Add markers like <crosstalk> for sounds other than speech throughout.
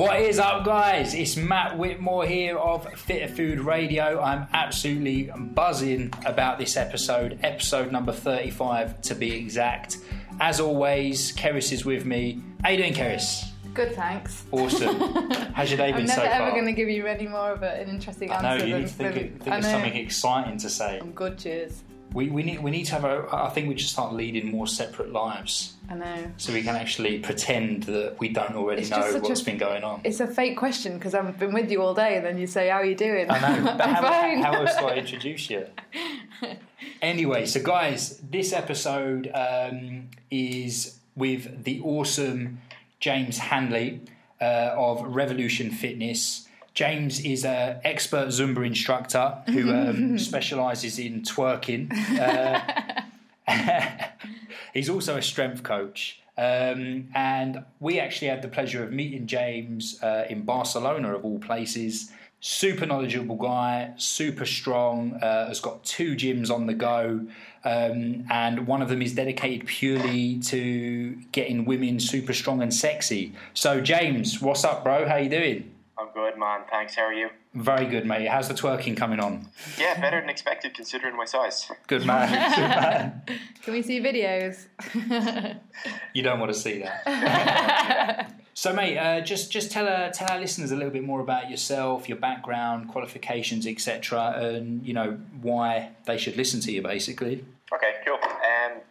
What is up, guys? It's Matt Whitmore here of Fitter Food Radio. I'm absolutely buzzing about this episode, episode number 35 to be exact. As always, Keris is with me. How you doing, Keris? Good, thanks. Awesome. <laughs> How's your day been so far? I'm never ever going to give you any more of an interesting I answer. know you than need to think, of, think I of something exciting to say. I'm good, cheers. We, we need we need to have a. I think we just start leading more separate lives I know. so we can actually pretend that we don't already It's know what's a- been going on. It's a fake question because I've been with you all day and then you say, How are you doing? I know, but <laughs> how, fine. how else do I <laughs> introduce you? Anyway, so guys, this episode um, is with the awesome James Hanley uh, of Revolution Fitness. James is an expert Zumba instructor who um, <laughs> specialises in twerking. Uh, <laughs> he's also a strength coach. Um, and we actually had the pleasure of meeting James uh, in Barcelona, of all places. Super knowledgeable guy, super strong, uh, has got two gyms on the go, um, and one of them is dedicated purely to getting women super strong and sexy. So, James, what's up, bro? How you doing? I'm good, man. Thanks. How are you? Very good, mate. How's the twerking coming on? Yeah, better than expected considering my size. Good man. <laughs> Good man. Can we see videos? You don't want to see that. <laughs> so, mate, uh, just just tell uh, tell our listeners a little bit more about yourself, your background, qualifications, etc., and you know why they should listen to you, basically. Okay, cool.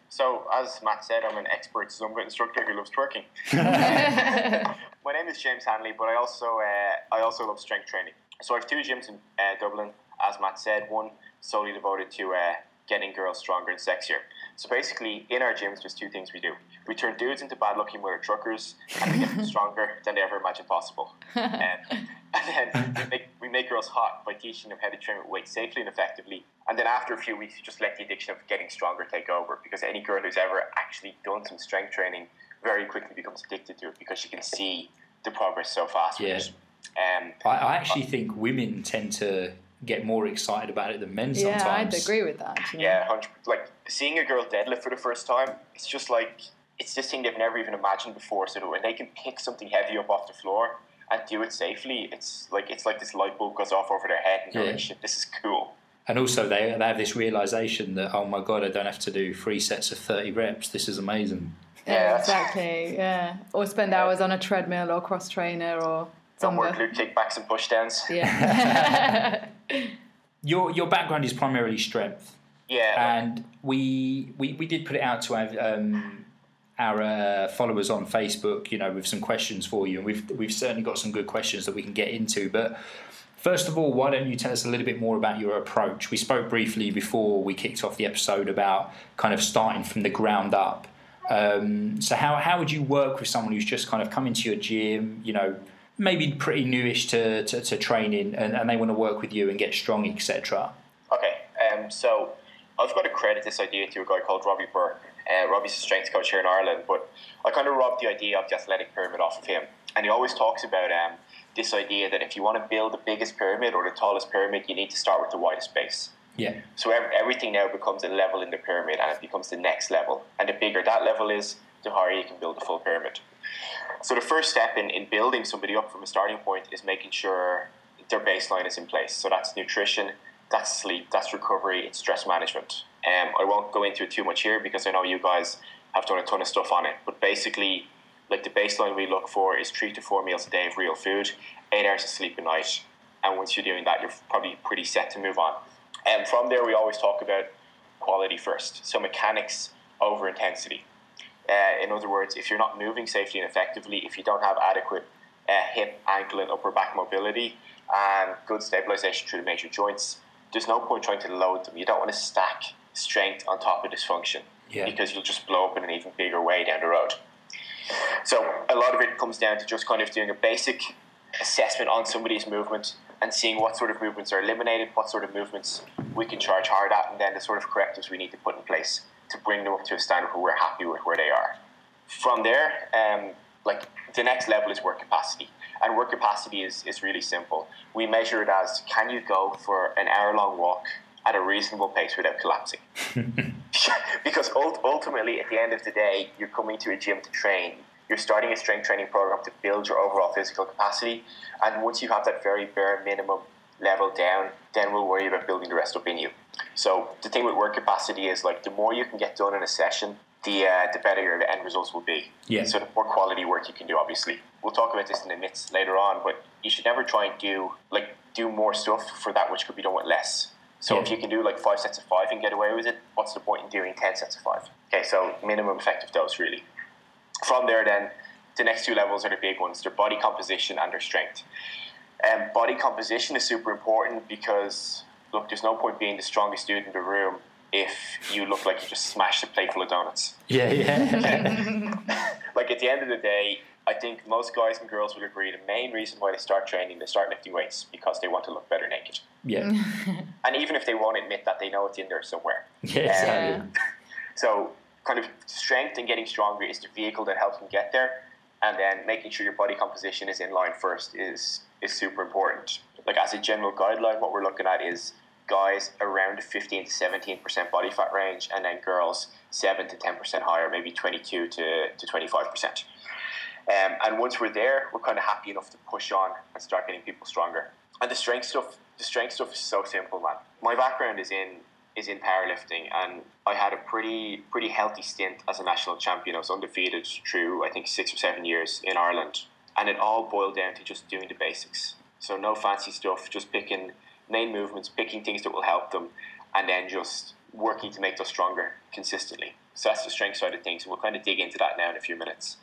So, as Matt said, I'm an expert Zumba instructor who loves twerking. <laughs> my name is James Hanley, but I also uh, I also love strength training. So I have two gyms in uh, Dublin, as Matt said. One solely devoted to uh, getting girls stronger and sexier. So basically, in our gyms, there's two things we do. We turn dudes into bad-looking weird truckers, and we get them <laughs> stronger than they ever imagined possible. Um, <laughs> and then we make, we make girls hot by teaching them how to train with weight safely and effectively. And then after a few weeks, you just let the addiction of getting stronger take over because any girl who's ever actually done some strength training very quickly becomes addicted to it because she can see the progress so fast. Yeah. Um, I, I actually think women tend to get more excited about it than men yeah, sometimes. I'd agree with that. Actually. yeah, 100 like seeing a girl deadlift for the first time, it's just like it's this thing they've never even imagined before. So that when they can pick something heavy up off the floor and do it safely, it's like it's like this light bulb goes off over their head and they're Yeah. like, "Shit, this is cool." And also, they, they have this realization that, oh my God, I don't have to do three sets of 30 reps. This is amazing. Yeah, Yeah, exactly. Yeah. Or spend hours on a treadmill or cross trainer or Some work Zumba. glute kickbacks and pushdowns. Yeah. <laughs> Your, your background is primarily strength. Yeah, and we we, we did put it out to our um, our uh, followers on Facebook, you know, with some questions for you, and we've we've certainly got some good questions that we can get into. But first of all, why don't you tell us a little bit more about your approach? We spoke briefly before we kicked off the episode about kind of starting from the ground up. Um, so how how would you work with someone who's just kind of come into your gym, you know? Maybe pretty newish to, to, to training, and, and they want to work with you and get strong, etc. Okay, um, so I've got to credit this idea to a guy called Robbie Burke. Uh, Robbie's a strength coach here in Ireland, but I kind of robbed the idea of the athletic pyramid off of him. And he always talks about um, this idea that if you want to build the biggest pyramid or the tallest pyramid, you need to start with the widest base. Yeah, So ev- everything now becomes a level in the pyramid and it becomes the next level. And the bigger that level is, the higher you can build the full pyramid. So the first step in, in building somebody up from a starting point is making sure their baseline is in place. So that's nutrition, that's sleep, that's recovery, it's stress management. Um, I won't go into it too much here because I know you guys have done a ton of stuff on it. But basically, like the baseline we look for is three to four meals a day of real food, eight hours of sleep a night. And once you're doing that, you're probably pretty set to move on. And from there, we always talk about quality first. So mechanics over intensity. Uh, in other words, if you're not moving safely and effectively, if you don't have adequate uh, hip, ankle, and upper back mobility and good stabilization through the major joints, there's no point trying to load them. You don't want to stack strength on top of dysfunction Yeah. because you'll just blow up in an even bigger way down the road. So a lot of it comes down to just kind of doing a basic assessment on somebody's movement and seeing what sort of movements are eliminated, what sort of movements we can charge hard at, and then the sort of correctives we need to put in place to bring them up to a standard where we're happy with where they are. From there, um, like the next level is work capacity. And work capacity is, is really simple. We measure it as can you go for an hour long walk at a reasonable pace without collapsing? <laughs> <laughs> because ultimately, at the end of the day, you're coming to a gym to train. you're starting a strength training program to build your overall physical capacity. And once you have that very bare minimum level down, then we'll worry about building the rest up in you. So the thing with work capacity is like the more you can get done in a session, the uh, the better your end results will be. Yeah. So the more quality work you can do, obviously. We'll talk about this in the minutes later on, but you should never try and do like do more stuff for that which could be done with less. So Yeah. if you can do like five sets of five and get away with it, what's the point in doing ten sets of five? Okay, so minimum effective dose really. From there, then the next two levels are the big ones: their body composition and their strength. Um, body composition is super important because look, there's no point being the strongest dude in the room if you look like you just smashed a plate full of donuts. Yeah, yeah. <laughs> Like at the end of the day, I think most guys and girls would agree the main reason why they start training, they start lifting weights because they want to look better naked. yeah. <laughs> And even if they won't admit that, they know it's in there somewhere. Yeah, Yeah. exactly. <laughs> So, kind of strength and getting stronger is the vehicle that helps them get there, and then making sure your body composition is in line first is is super important. Like as a general guideline, what we're looking at is guys around the 15 to 17 percent body fat range, and then girls seven to 10 percent higher, maybe 22 to to 25 percent. Um, and once we're there, we're kind of happy enough to push on and start getting people stronger. And the strength stuff, the strength stuff is so simple, man. My background is in is in powerlifting, and I had a pretty pretty healthy stint as a national champion. I was undefeated through I think six or seven years in Ireland, and it all boiled down to just doing the basics. So no fancy stuff, just picking main movements, picking things that will help them, and then just working to make those stronger consistently. So that's the strength side of things, we'll kind of dig into that now in a few minutes.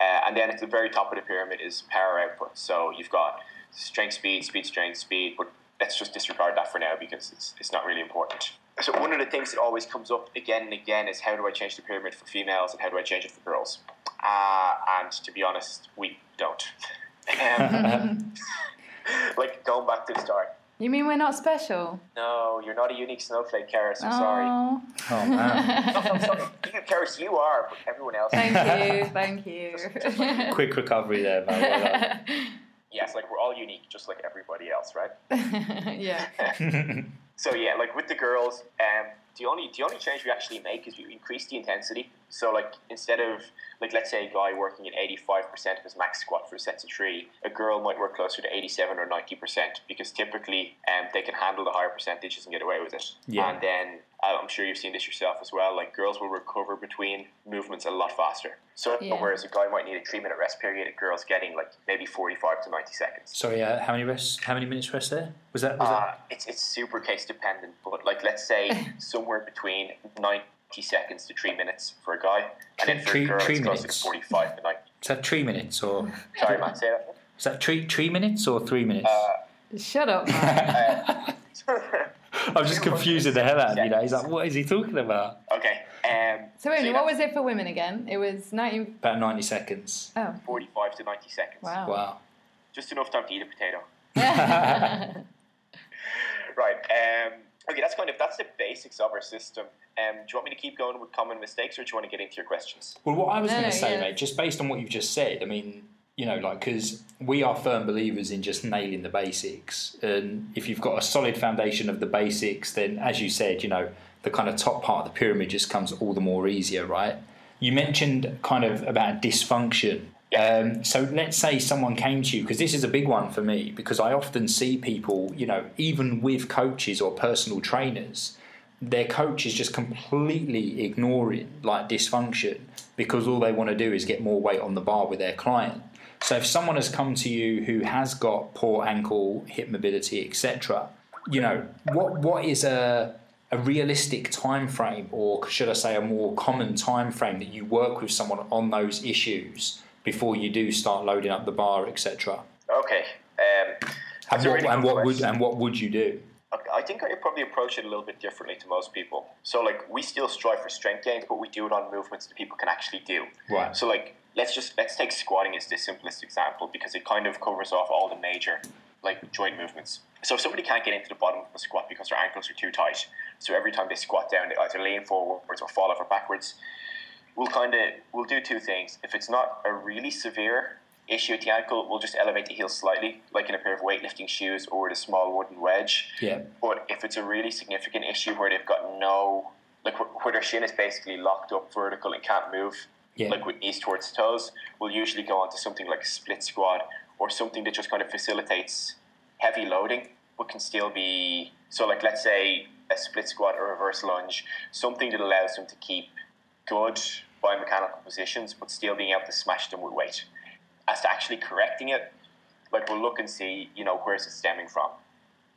Uh, and then at the very top of the pyramid is power output. So you've got strength, speed, speed, strength, speed, but let's just disregard that for now because it's, it's not really important. So one of the things that always comes up again and again is how do I change the pyramid for females and how do I change it for girls? Uh, and to be honest, we don't. Um, <laughs> like going back to the start. You mean we're not special? No, you're not a unique snowflake, Keris. I'm sorry. Oh, Oh man. No, no, sorry. You, Keris, you are, but everyone else. thank you, <laughs> thank you. Quick recovery there, man. Well <laughs> Yes, like we're all unique, just like everybody else, right? yeah. So yeah, like with the girls, um, the only the only change we actually make is we increase the intensity. So like instead of like let's say a guy working at eighty five percent of his max squat for sets of three, a girl might work closer to eighty seven or ninety percent because typically um, they can handle the higher percentages and get away with it. Yeah. And then I'm sure you've seen this yourself as well. Like girls will recover between movements a lot faster. So Yeah. whereas a guy might need a three minute rest period, a girl's getting like maybe forty five to ninety seconds. Sorry, uh, how many rests? How many minutes rest there? Was that? Was Uh, that? it's it's super case dependent, but like let's say <laughs> somewhere between ninety seconds to three minutes for a guy, and then for Three- a girl three it's closer minutes. to forty-five to ninety. Is that three minutes or? Sorry, man, say that. Is that three three minutes or three minutes? Uh, Shut up, man. <laughs> <laughs> <laughs> I'm just confusing the hell out of you. Know, he's like, what is he talking about? okay, um, So wait, so minute, what was it for women again? It was 90. About ninety seconds. Oh. 45 to ninety seconds? wow. Wow. just enough time to eat a potato. <laughs> <laughs> Right. Um, okay, that's kind of that's the basics of our system. Um, do you want me to keep going with common mistakes, or do you want to get into your questions? Well, what I was No, going no, to say, yeah. mate, just based on what you've just said, I mean, you know, like, because we are firm believers in just nailing the basics. And if you've got a solid foundation of the basics, then, as you said, you know, the kind of top part of the pyramid just comes all the more easier, right? You mentioned kind of about dysfunction. Um, so let's say someone came to you, because this is a big one for me, because I often see people, you know, even with coaches or personal trainers, their coach is just completely ignoring like dysfunction because all they want to do is get more weight on the bar with their client. So if someone has come to you who has got poor ankle, hip mobility, etc., you know, what what is a a realistic time frame or should I say a more common time frame that you work with someone on those issues before you do start loading up the bar, etc. Okay. Um, And what, really and what would and what would you do? I think I probably approach it a little bit differently to most people. So, like, we still strive for strength gains, but we do it on movements that people can actually do. Right. So, like, let's just let's take squatting as the simplest example because it kind of covers off all the major like joint movements. So, if somebody can't get into the bottom of a squat because their ankles are too tight, so every time they squat down, they either lean forwards or fall over backwards. We'll kind of we'll do two things. If it's not a really severe issue at the ankle, we'll just elevate the heel slightly, like in a pair of weightlifting shoes or with a small wooden wedge. Yeah. But if it's a really significant issue where they've got no, like where their shin is basically locked up vertical and can't move, Yeah. like with knees towards toes, we'll usually go on to something like a split squat or something that just kind of facilitates heavy loading, but can still be so. Like let's say a split squat or reverse lunge, something that allows them to keep good biomechanical positions, but still being able to smash them with weight. As to actually correcting it, like we'll look and see, you know, where's it stemming from.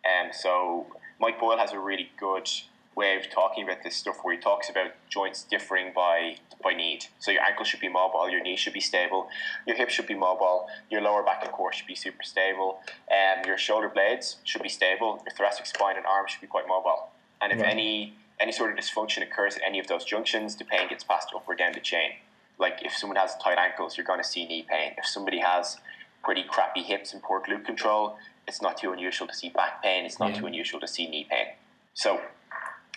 Um, so Mike Boyle has a really good way of talking about this stuff where he talks about joints differing by by need. So your ankle should be mobile, your knee should be stable, your hip should be mobile, your lower back and core should be super stable, um, your shoulder blades should be stable, your thoracic spine and arms should be quite mobile. And if Right. any any sort of dysfunction occurs at any of those junctions, the pain gets passed up or down the chain. Like if someone has tight ankles, you're going to see knee pain. If somebody has pretty crappy hips and poor glute control, it's not too unusual to see back pain. It's not Yeah. too unusual to see knee pain. So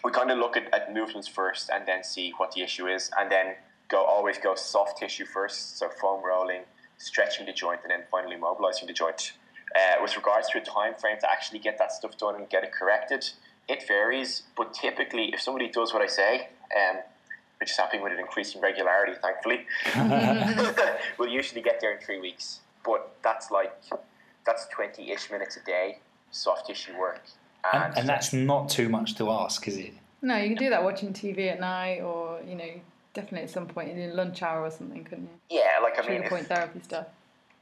we kind of look at, at movements first and then see what the issue is and then go always go soft tissue first. So foam rolling stretching the joint and then finally mobilizing the joint. Uh, with regards to a time frame to actually get that stuff done and get it corrected it varies but typically if somebody does what i say um, which is happening with an increasing regularity thankfully <laughs> <laughs> we'll usually get there in three weeks. But that's like that's 20-ish minutes a day soft tissue work And, and that's not too much to ask, is it? No, you can do that watching TV at night, or you know, definitely at some point in your lunch hour or something, couldn't you? yeah like i mean Trigger if, point therapy stuff.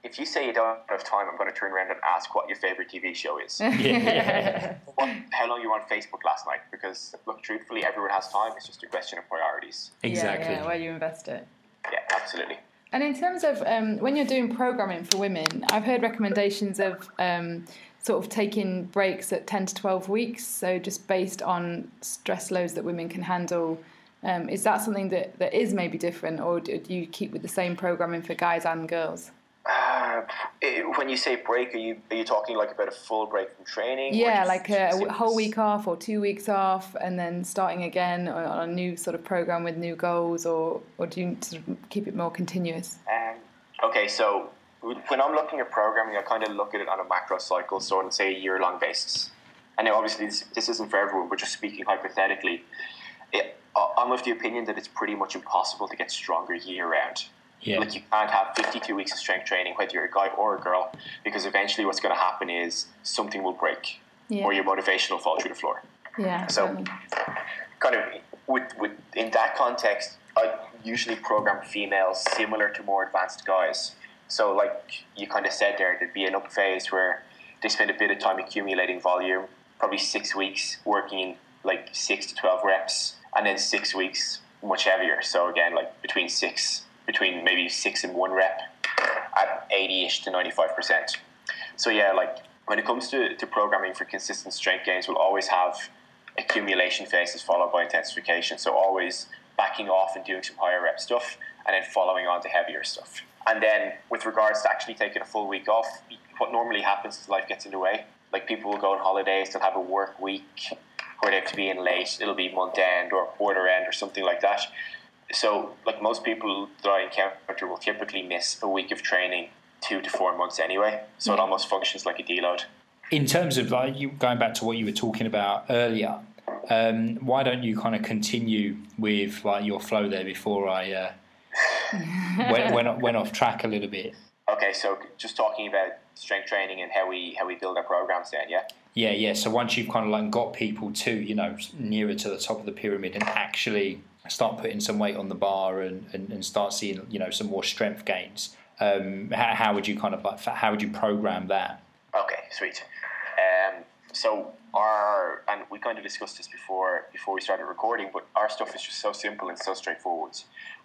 if you say you don't have time, I'm going to turn around and ask what your favorite TV show is. <laughs> Yeah. what, how long you were on Facebook last night? Because look, truthfully, everyone has time. It's just a question of priorities. exactly. Yeah, yeah, where you invest it. Yeah, absolutely. And in terms of um, when you're doing programming for women, I've heard recommendations of um, sort of taking breaks at 10 to 12 weeks. So just based on stress loads that women can handle. Um, is that something that, that is maybe different, or do do you keep with the same programming for guys and girls? Uh, eh, when you say break, are you are you talking like about a full break from training? Yeah, just like a, a whole week off or two weeks off, and then starting again on a new sort of program with new goals, or or do you sort of keep it more continuous? Um, okay, so when I'm looking at programming, I kind of look at it on a macro cycle, so on say a year long basis. And now, obviously, this, this isn't for everyone, but just speaking hypothetically, it, I- I'm of the opinion that it's pretty much impossible to get stronger year round. Yeah. Like you can't have 52 weeks of strength training, whether you're a guy or a girl, because eventually what's going to happen is something will break, Yeah. or your motivation will fall through the floor Yeah. So- totally. kind of with, with in that context, I usually program females similar to more advanced guys. So like you kind of said there, there'd be an up phase where they spend a bit of time accumulating volume, probably six weeks working in like six to twelve reps, and then six weeks much heavier. So again, like between six, between maybe six and one rep at eighty-ish to ninety-five percent. So yeah, like when it comes to, to programming for consistent strength gains, we'll always have accumulation phases followed by intensification. So always backing off and doing some higher rep stuff and then following on to heavier stuff. And then with regards to actually taking a full week off, what normally happens is life gets in the way. Like people will go on holidays, they'll have a work week where they have to be in late, it'll be month end or quarter end or something like that. So like most people that I encounter will typically miss a week of training two to four months anyway. So it almost functions like a deload. In terms of like you going back to what you were talking about earlier, um, why don't you kind of continue with like your flow there before I uh, <laughs> went, went went off track a little bit? Okay, so just talking about strength training and how we how we build our programs then, yeah? Yeah, yeah. So once you've kind of like got people to you know nearer to the top of the pyramid and actually start putting some weight on the bar and, and, and start seeing you know some more strength gains, um, how, how would you kind of like how would you program that? Okay, sweet. Um, so our and we kind of discussed this before before we started recording, but our stuff is just so simple and so straightforward.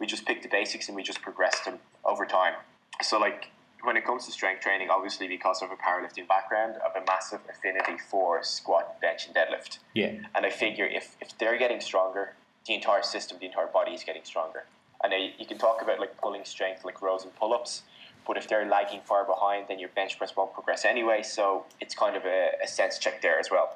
We just pick the basics and we just progress them over time. So like when it comes to strength training, obviously because of a powerlifting background, I have a massive affinity for squat, bench, and deadlift. Yeah, And I figure if, if they're getting stronger, the entire system, the entire body is getting stronger. And I, you can talk about like pulling strength, like rows and pull ups, but if they're lagging far behind, then your bench press won't progress anyway. So it's kind of a, a sense check there as well.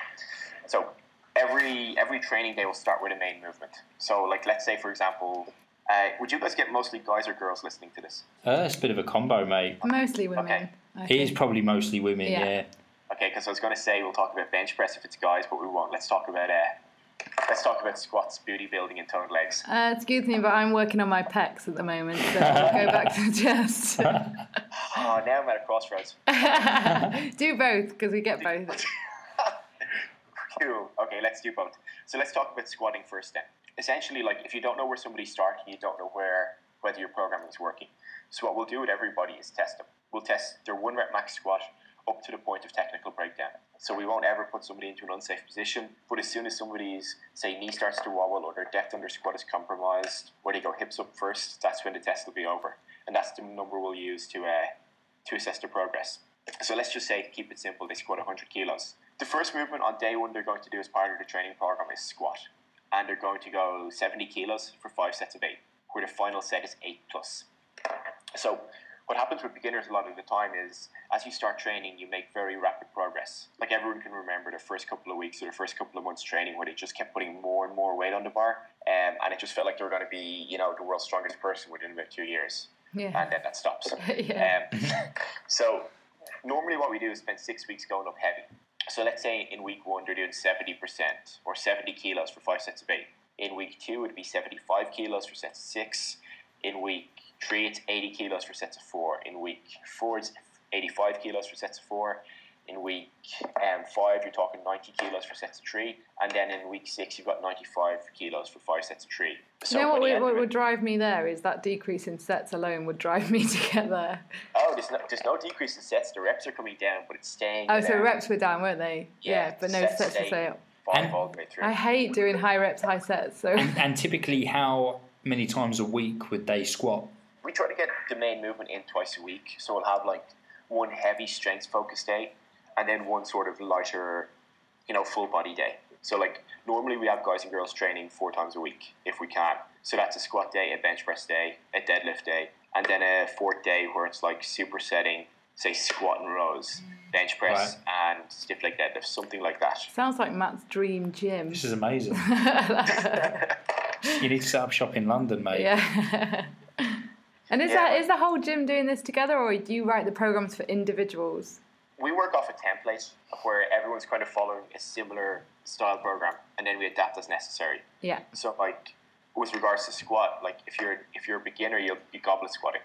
So every every training day will start with a main movement. So like let's say for example, uh, would you guys get mostly guys or girls listening to this? uh, it's a bit of a combo, mate. Mostly women. Okay. I It is probably mostly women. Yeah. Yeah, Okay, because I was going to say we'll talk about bench press if it's guys, but we won't. Let's talk about uh, let's talk about squats, booty building, and toned legs. Uh, excuse me, but I'm working on my pecs at the moment, so I'll <laughs> go back to the chest. <laughs> Oh, now I'm at a crossroads. <laughs> Do both because we get both. Cool. Okay, let's do both. So let's talk about squatting first then. Essentially, like if you don't know where somebody's starting, you don't know where whether your programming is working. So what we'll do with everybody is test them. We'll test their one rep max squat up to the point of technical breakdown. So we won't ever put somebody into an unsafe position. But as soon as somebody's say knee starts to wobble or their depth under squat is compromised, or they go hips up first, that's when the test will be over. And that's the number we'll use to uh, to assess their progress. So let's just say, keep it simple, they squat 100 kilos. The first movement on day one they're going to do as part of the training program is squat. And they're going to go 70 kilos for five sets of eight, where the final set is eight plus. So what happens with beginners a lot of the time is as you start training, you make very rapid progress. Like everyone can remember the first couple of weeks or the first couple of months training where they just kept putting more and more weight on the bar. Um, and it just felt like they were going to be, you know, the world's strongest person within about two years. Yeah. And then that stops. <laughs> Yeah. Um, <laughs> so normally what we do is spend six weeks going up heavy. So let's say in week one they're doing 70% or 70 kilos for five sets of eight. In week two it'd be 75 kilos for sets of six. In week three it's 80 kilos for sets of four. In week four it's 85 kilos for sets of four. In week um, five you're talking 90 kilos for sets of three. And then in week six you've got 95 kilos for five sets of three. So you know what, the would, what it- would drive me there is that decrease in sets alone would drive me <laughs> to get there. Oh, there's no, there's no decrease in sets. The reps are coming down, but it's staying. Oh, so down. reps were down, weren't they? Yeah, but no sets sets to stay say up. And- all the way through. I hate doing high reps, high sets. So And typically, how many times a week would they squat? we try to get the main movement in twice a week. So we'll have like one heavy strength focus day and then one sort of lighter, you know, full body day. So like normally we have guys and girls training four times a week if we can. So that's a squat day, a bench press day, a deadlift day, and then a fourth day where it's like supersetting, say squat and rows, bench press and stiff leg deadlift, something like that. sounds like Matt's dream gym. This is amazing. <laughs> you need to set up shop in London, mate. Yeah. and is Yeah. that is the whole gym doing this together, or do you write the programs for individuals? We work off a template of where everyone's kind of following a similar style program and then we adapt as necessary. Yeah. So like with regards to squat, like if you're if you're a beginner you'll be goblet squatting.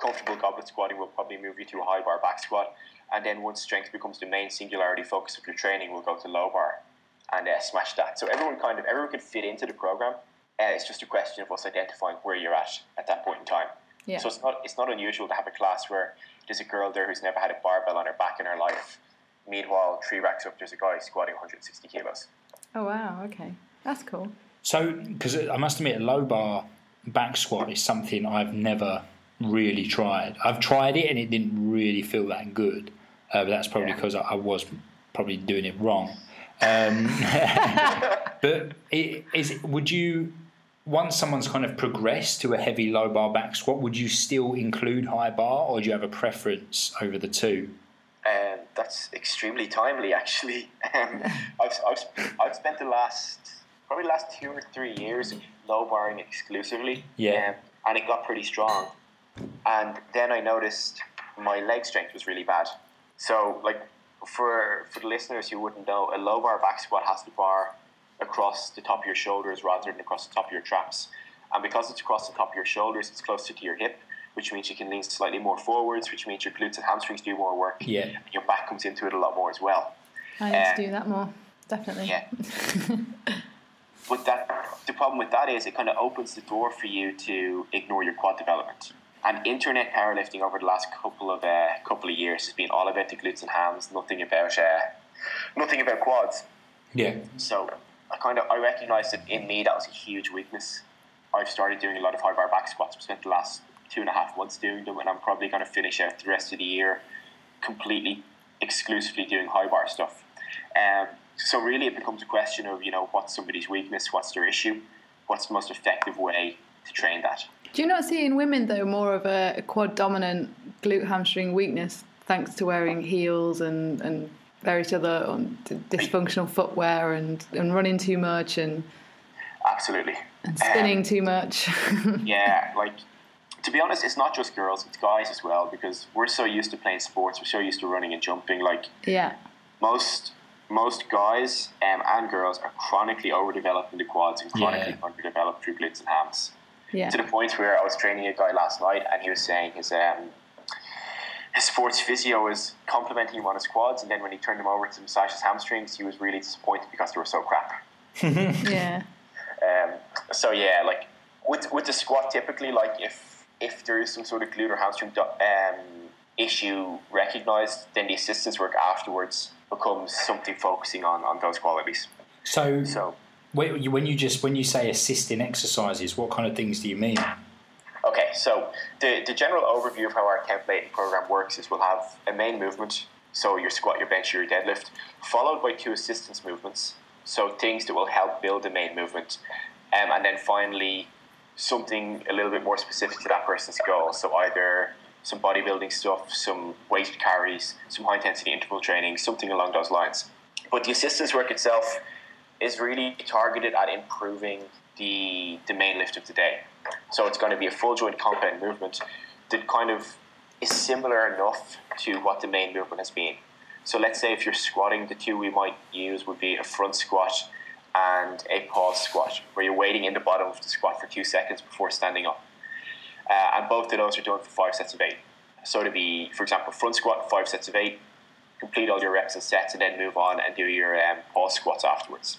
Comfortable goblet squatting will probably move you to a high bar back squat and then once strength becomes the main singularity focus of your training we'll go to low bar and uh, smash that. So everyone kind of everyone can fit into the program. Uh, it's just a question of us identifying where you're at at that point in time. Yeah. So it's not it's not unusual to have a class where there's a girl there who's never had a barbell on her back in her life. Meanwhile, three racks up, there's a guy squatting 160 kilos. Oh wow. Okay. That's cool. So, because I must admit, a low bar back squat is something I've never really tried. I've tried it and it didn't really feel that good. Uh, but that's probably Yeah. because I, I was probably doing it wrong. Um, <laughs> but it, is it, would you, once someone's kind of progressed to a heavy low bar back squat, would you still include high bar or do you have a preference over the two? Um, that's extremely timely, actually. <laughs> Um, I've, I've, I've spent the last, probably last two or three years low barring exclusively. Yeah. Um, and it got pretty strong. And then I noticed my leg strength was really bad. So, like, for, for the listeners who wouldn't know, a low bar back squat has the bar across the top of your shoulders rather than across the top of your traps. And because it's across the top of your shoulders, it's closer to your hip, which means you can lean slightly more forwards, which means your glutes and hamstrings do more work. Yeah. And your back comes into it a lot more as well. I need Uh, to do that more. Definitely. Yeah. <laughs> but that the problem with that is it kind of opens the door for you to ignore your quad development. And internet powerlifting over the last couple of uh, couple of years has been all about the glutes and hams, nothing about uh, nothing about quads. Yeah. So I kind of I recognised that in me that was a huge weakness. I've started doing a lot of high bar back squats. I've spent the last two and a half months doing them, and I'm probably going to finish out the rest of the year completely exclusively doing high bar stuff. Um, so really, it becomes a question of you know what's somebody's weakness, what's their issue, what's the most effective way to train that. Do you not see in women though more of a, quad dominant glute hamstring weakness thanks to wearing heels and, and various other um, d- dysfunctional footwear and, and running too much and, Absolutely. and spinning Um, too much? <laughs> yeah, like to be honest, it's not just girls; it's guys as well because we're so used to playing sports, we're so used to running and jumping. Like yeah. most most guys um, and girls are chronically overdeveloped in the quads and chronically Yeah. underdeveloped through glutes and hams. Yeah. To the point where I was training a guy last night and he was saying his um, his sports physio was complimenting him on his quads, and then when he turned him over to massage his hamstrings, he was really disappointed because they were so crap. <laughs> Yeah. Um, so yeah, like with with the squat, typically, like if if there is some sort of glute or hamstring um, issue recognized, then the assistance work afterwards becomes something focusing on on those qualities. So, So when you, when you just when you say assisting exercises, what kind of things do you mean? Okay, so the, the general overview of how our template program works is we'll have a main movement, so your squat, your bench, your deadlift, followed by two assistance movements, so things that will help build the main movement, um, and then finally something a little bit more specific to that person's goal. So either some bodybuilding stuff, some weight carries, some high intensity interval training, something along those lines. But the assistance work itself is really targeted at improving the the main lift of the day. So it's going to be a full joint compound movement that kind of is similar enough to what the main movement has been. So let's say if you're squatting, the two we might use would be a front squat and a pause squat, where you're waiting in the bottom of the squat for two seconds before standing up. Uh, and both of those are done for five sets of eight. So to be, for example, front squat, five sets of eight, complete all your reps and sets, and then move on and do your um, pause squats afterwards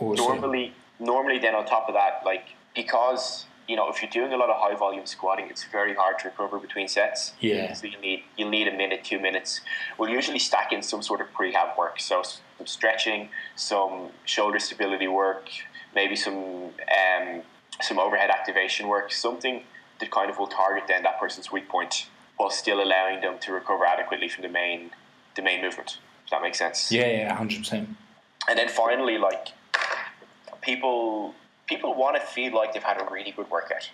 Awesome. normally normally then on top of that like because you know if you're doing a lot of high volume squatting it's very hard to recover between sets. Yeah. so you need you need a minute two minutes. We'll usually stack in some sort of prehab work. So some stretching some shoulder stability work maybe some um, some overhead activation work something that kind of will target then that person's weak point while still allowing them to recover adequately from the main the main movement. If that makes sense? Yeah, yeah, hundred percent. and then finally, like people, people want to feel like they've had a really good workout.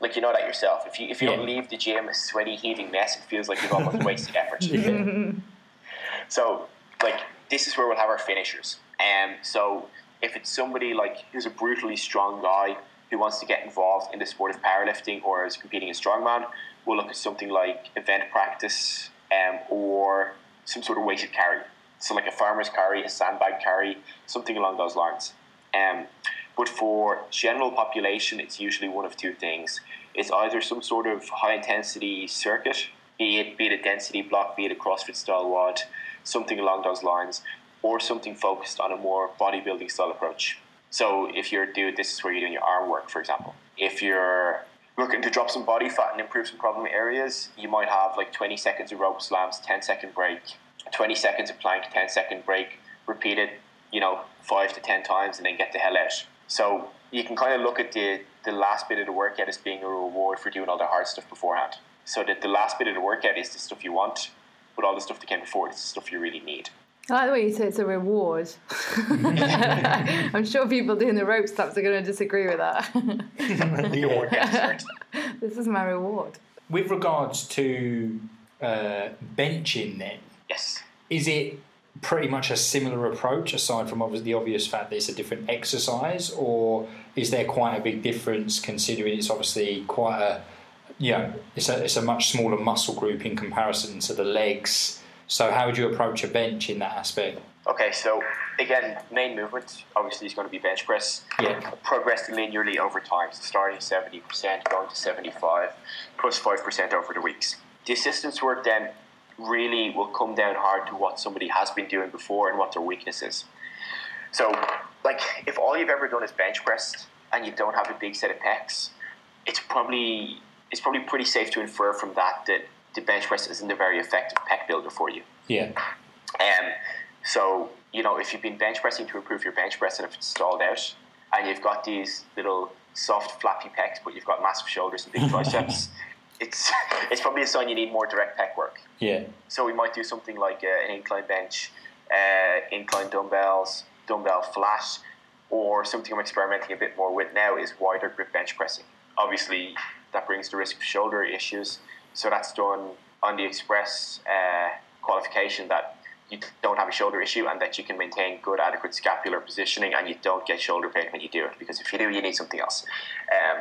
Like you know that yourself. If you if you don't leave the gym a sweaty, heaving mess, it feels like you've almost <laughs> wasted effort. Yeah. So, like, this is where we'll have our finishers. Um, so, if it's somebody like who's a brutally strong guy who wants to get involved in the sport of powerlifting or is competing in strongman, we'll look at something like event practice um, or some sort of weighted carry. So, like a farmer's carry, a sandbag carry, something along those lines. Um, but for general population, it's usually one of two things. It's either some sort of high intensity circuit, be it, be it a density block, be it a CrossFit style WOD, something along those lines, or something focused on a more bodybuilding style approach. So if you're doing this is where you're doing your arm work, for example. If you're looking to drop some body fat and improve some problem areas, you might have like 20 seconds of rope slams, 10 second break, 20 seconds of plank, 10 second break, repeat it, you know, five to 10 times and then get the hell out. So you can kind of look at the, the last bit of the workout as being a reward for doing all the hard stuff beforehand. So that the last bit of the workout is the stuff you want, but all the stuff that came before is the stuff you really need. I like the way you say it's a reward. <laughs> I'm sure people doing the rope stops are going to disagree with that. Your workout expert. this is my reward. With regards to uh, benching, then Yes. is it pretty much a similar approach aside from obviously the obvious fact that it's a different exercise, or is there quite a big difference considering it's obviously quite a yeah, it's a it's a much smaller muscle group in comparison to the legs. So how would you approach a bench in that aspect? Okay, so again, main movement obviously is going to be bench press. Yeah. Progressed linearly over time, so starting 70%, going to 75, plus 5% over the weeks. The assistance work then really will come down hard to what somebody has been doing before and what their weakness is. So, like, if all you've ever done is bench press and you don't have a big set of pecs, it's probably it's probably pretty safe to infer from that that the bench press isn't a very effective pec builder for you. Yeah, Um, so, you know, if you've been bench pressing to improve your bench press and if it's stalled out and you've got these little soft, flappy pecs, but you've got massive shoulders and big triceps, <laughs> it's, <laughs> it's probably a sign you need more direct pec work. yeah, So we might do something like uh, an incline bench, uh, incline dumbbells, dumbbell flat, or something I'm experimenting a bit more with now is wider grip bench pressing. Obviously, that brings the risk of shoulder issues, so that's done on the express uh, qualification that you don't have a shoulder issue and that you can maintain good, adequate scapular positioning and you don't get shoulder pain when you do it. Because if you do, you need something else. Um,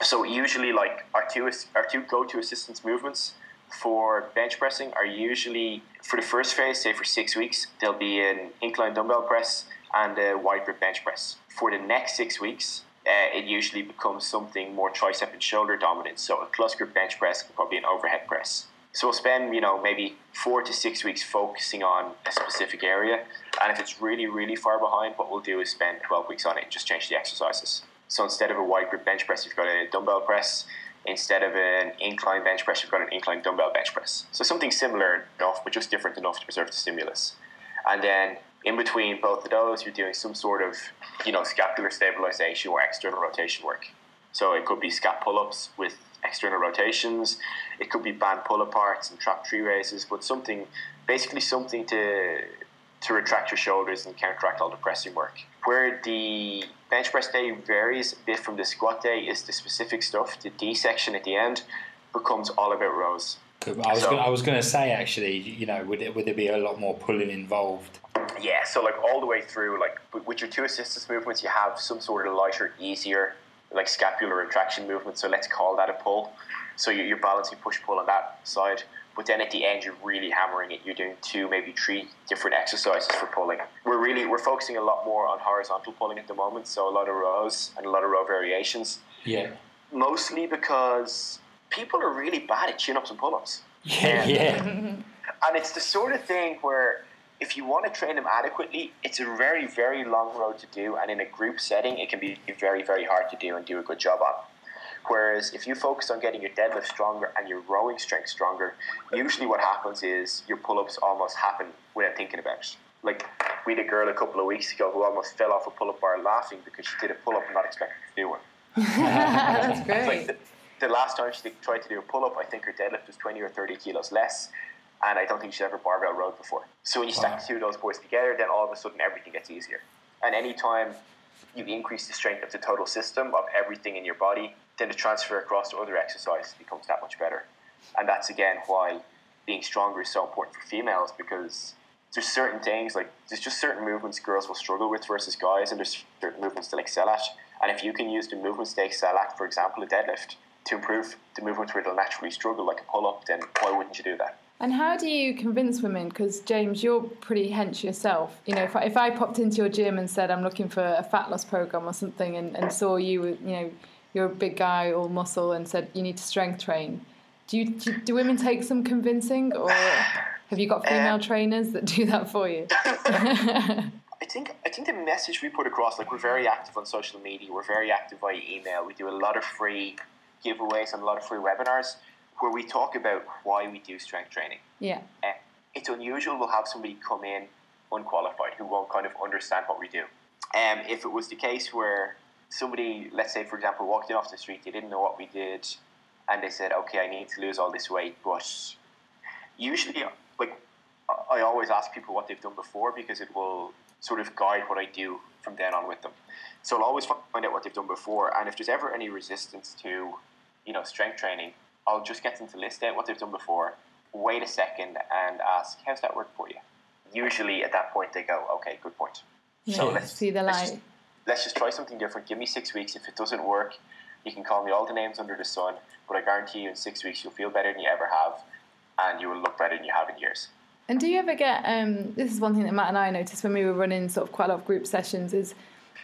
so usually, like our two our two go-to assistance movements for bench pressing are usually for the first phase, say for six weeks, there'll be an incline dumbbell press and a wide grip bench press. For the next six weeks, uh, it usually becomes something more tricep and shoulder dominant. So a close grip bench press, probably an overhead press. So we'll spend, you know, maybe four to six weeks focusing on a specific area. And if it's really, really far behind, what we'll do is spend 12 weeks on it and just change the exercises. So instead of a wide grip bench press, you've got a dumbbell press. Instead of an incline bench press, you've got an incline dumbbell bench press. So something similar enough, but just different enough to preserve the stimulus. And then in between both of those, you're doing some sort of, you know, scapular stabilization or external rotation work. So it could be scap pull-ups with external rotations. It could be band pull aparts and trap three raises, but something, basically something to to retract your shoulders and counteract all the pressing work. Where the bench press day varies a bit from the squat day is the specific stuff. The D section at the end becomes all about rows. I was So- gonna, I was going to say actually, you know, would it would there be a lot more pulling involved? Yeah, so like all the way through, like with- your two assistance movements, you have some sort of lighter, easier, like scapular retraction movement. So let's call that a pull. So you're balancing push pull on that side, but then at the end you're really hammering it. You're doing two, maybe three different exercises for pulling. We're really we're focusing a lot more on horizontal pulling at the moment. So a lot of rows and a lot of row variations, Yeah, mostly because people are really bad at chin ups and pull ups. yeah, yeah. <laughs> And it's the sort of thing where if you want to train them adequately, it's a very, very long road to do. And in a group setting, it can be very, very hard to do and do a good job on. Whereas if you focus on getting your deadlift stronger and your rowing strength stronger, usually what happens is your pull ups almost happen without thinking about it. Like we had a girl a couple of weeks ago who almost fell off a pull up bar laughing because she did a pull up and not expecting to do one. <laughs> That's It's great. Like the, the last time she tried to do a pull up, I think her deadlift was 20 or 30 kilos less. And I don't think she's ever barbell rowed before. So when you stack Wow. two of those boys together, then all of a sudden everything gets easier. And anytime you increase the strength of the total system of everything in your body, then the transfer across to other exercises becomes that much better. And that's again why being stronger is so important for females because there's certain things like there's just certain movements girls will struggle with versus guys, and there's certain movements they'll excel at. And if you can use the movements they excel at, for example, a deadlift, to improve the movements where they'll naturally struggle, like a pull up, then why wouldn't you do that? And how do you convince women? Because James, you're pretty hench yourself. You know, if I, if I popped into your gym and said I'm looking for a fat loss program or something, and, and saw you, you know, you're a big guy, all muscle, and said you need to strength train, do you do, do women take some convincing, or have you got female Um, trainers that do that for you? <laughs> I think I think the message we put across, like we're very active on social media, we're very active via email. We do a lot of free giveaways and a lot of free webinars where we talk about why we do strength training. yeah, Uh, it's unusual we'll have somebody come in unqualified who won't kind of understand what we do. Um, if it was the case where somebody, let's say for example, walked in off the street, they didn't know what we did, and they said, "Okay, I need to lose all this weight," but usually, like, I I always ask people what they've done before because it will sort of guide what I do from then on with them. So I'll always find out what they've done before, and if there's ever any resistance to, you know, strength training, I'll just get them to list out what they've done before. Wait a second and ask, "How's that work for you?" Usually, at that point, they go, "Okay, good point." So let's see the let's light. Let's just try something different. Give me six weeks. If it doesn't work, you can call me all the names under the sun, but I guarantee you, in six weeks, you'll feel better than you ever have, and you will look better than you have in years. And do you ever get? Um, this is one thing that Matt and I noticed when we were running sort of quite a lot of group sessions. Is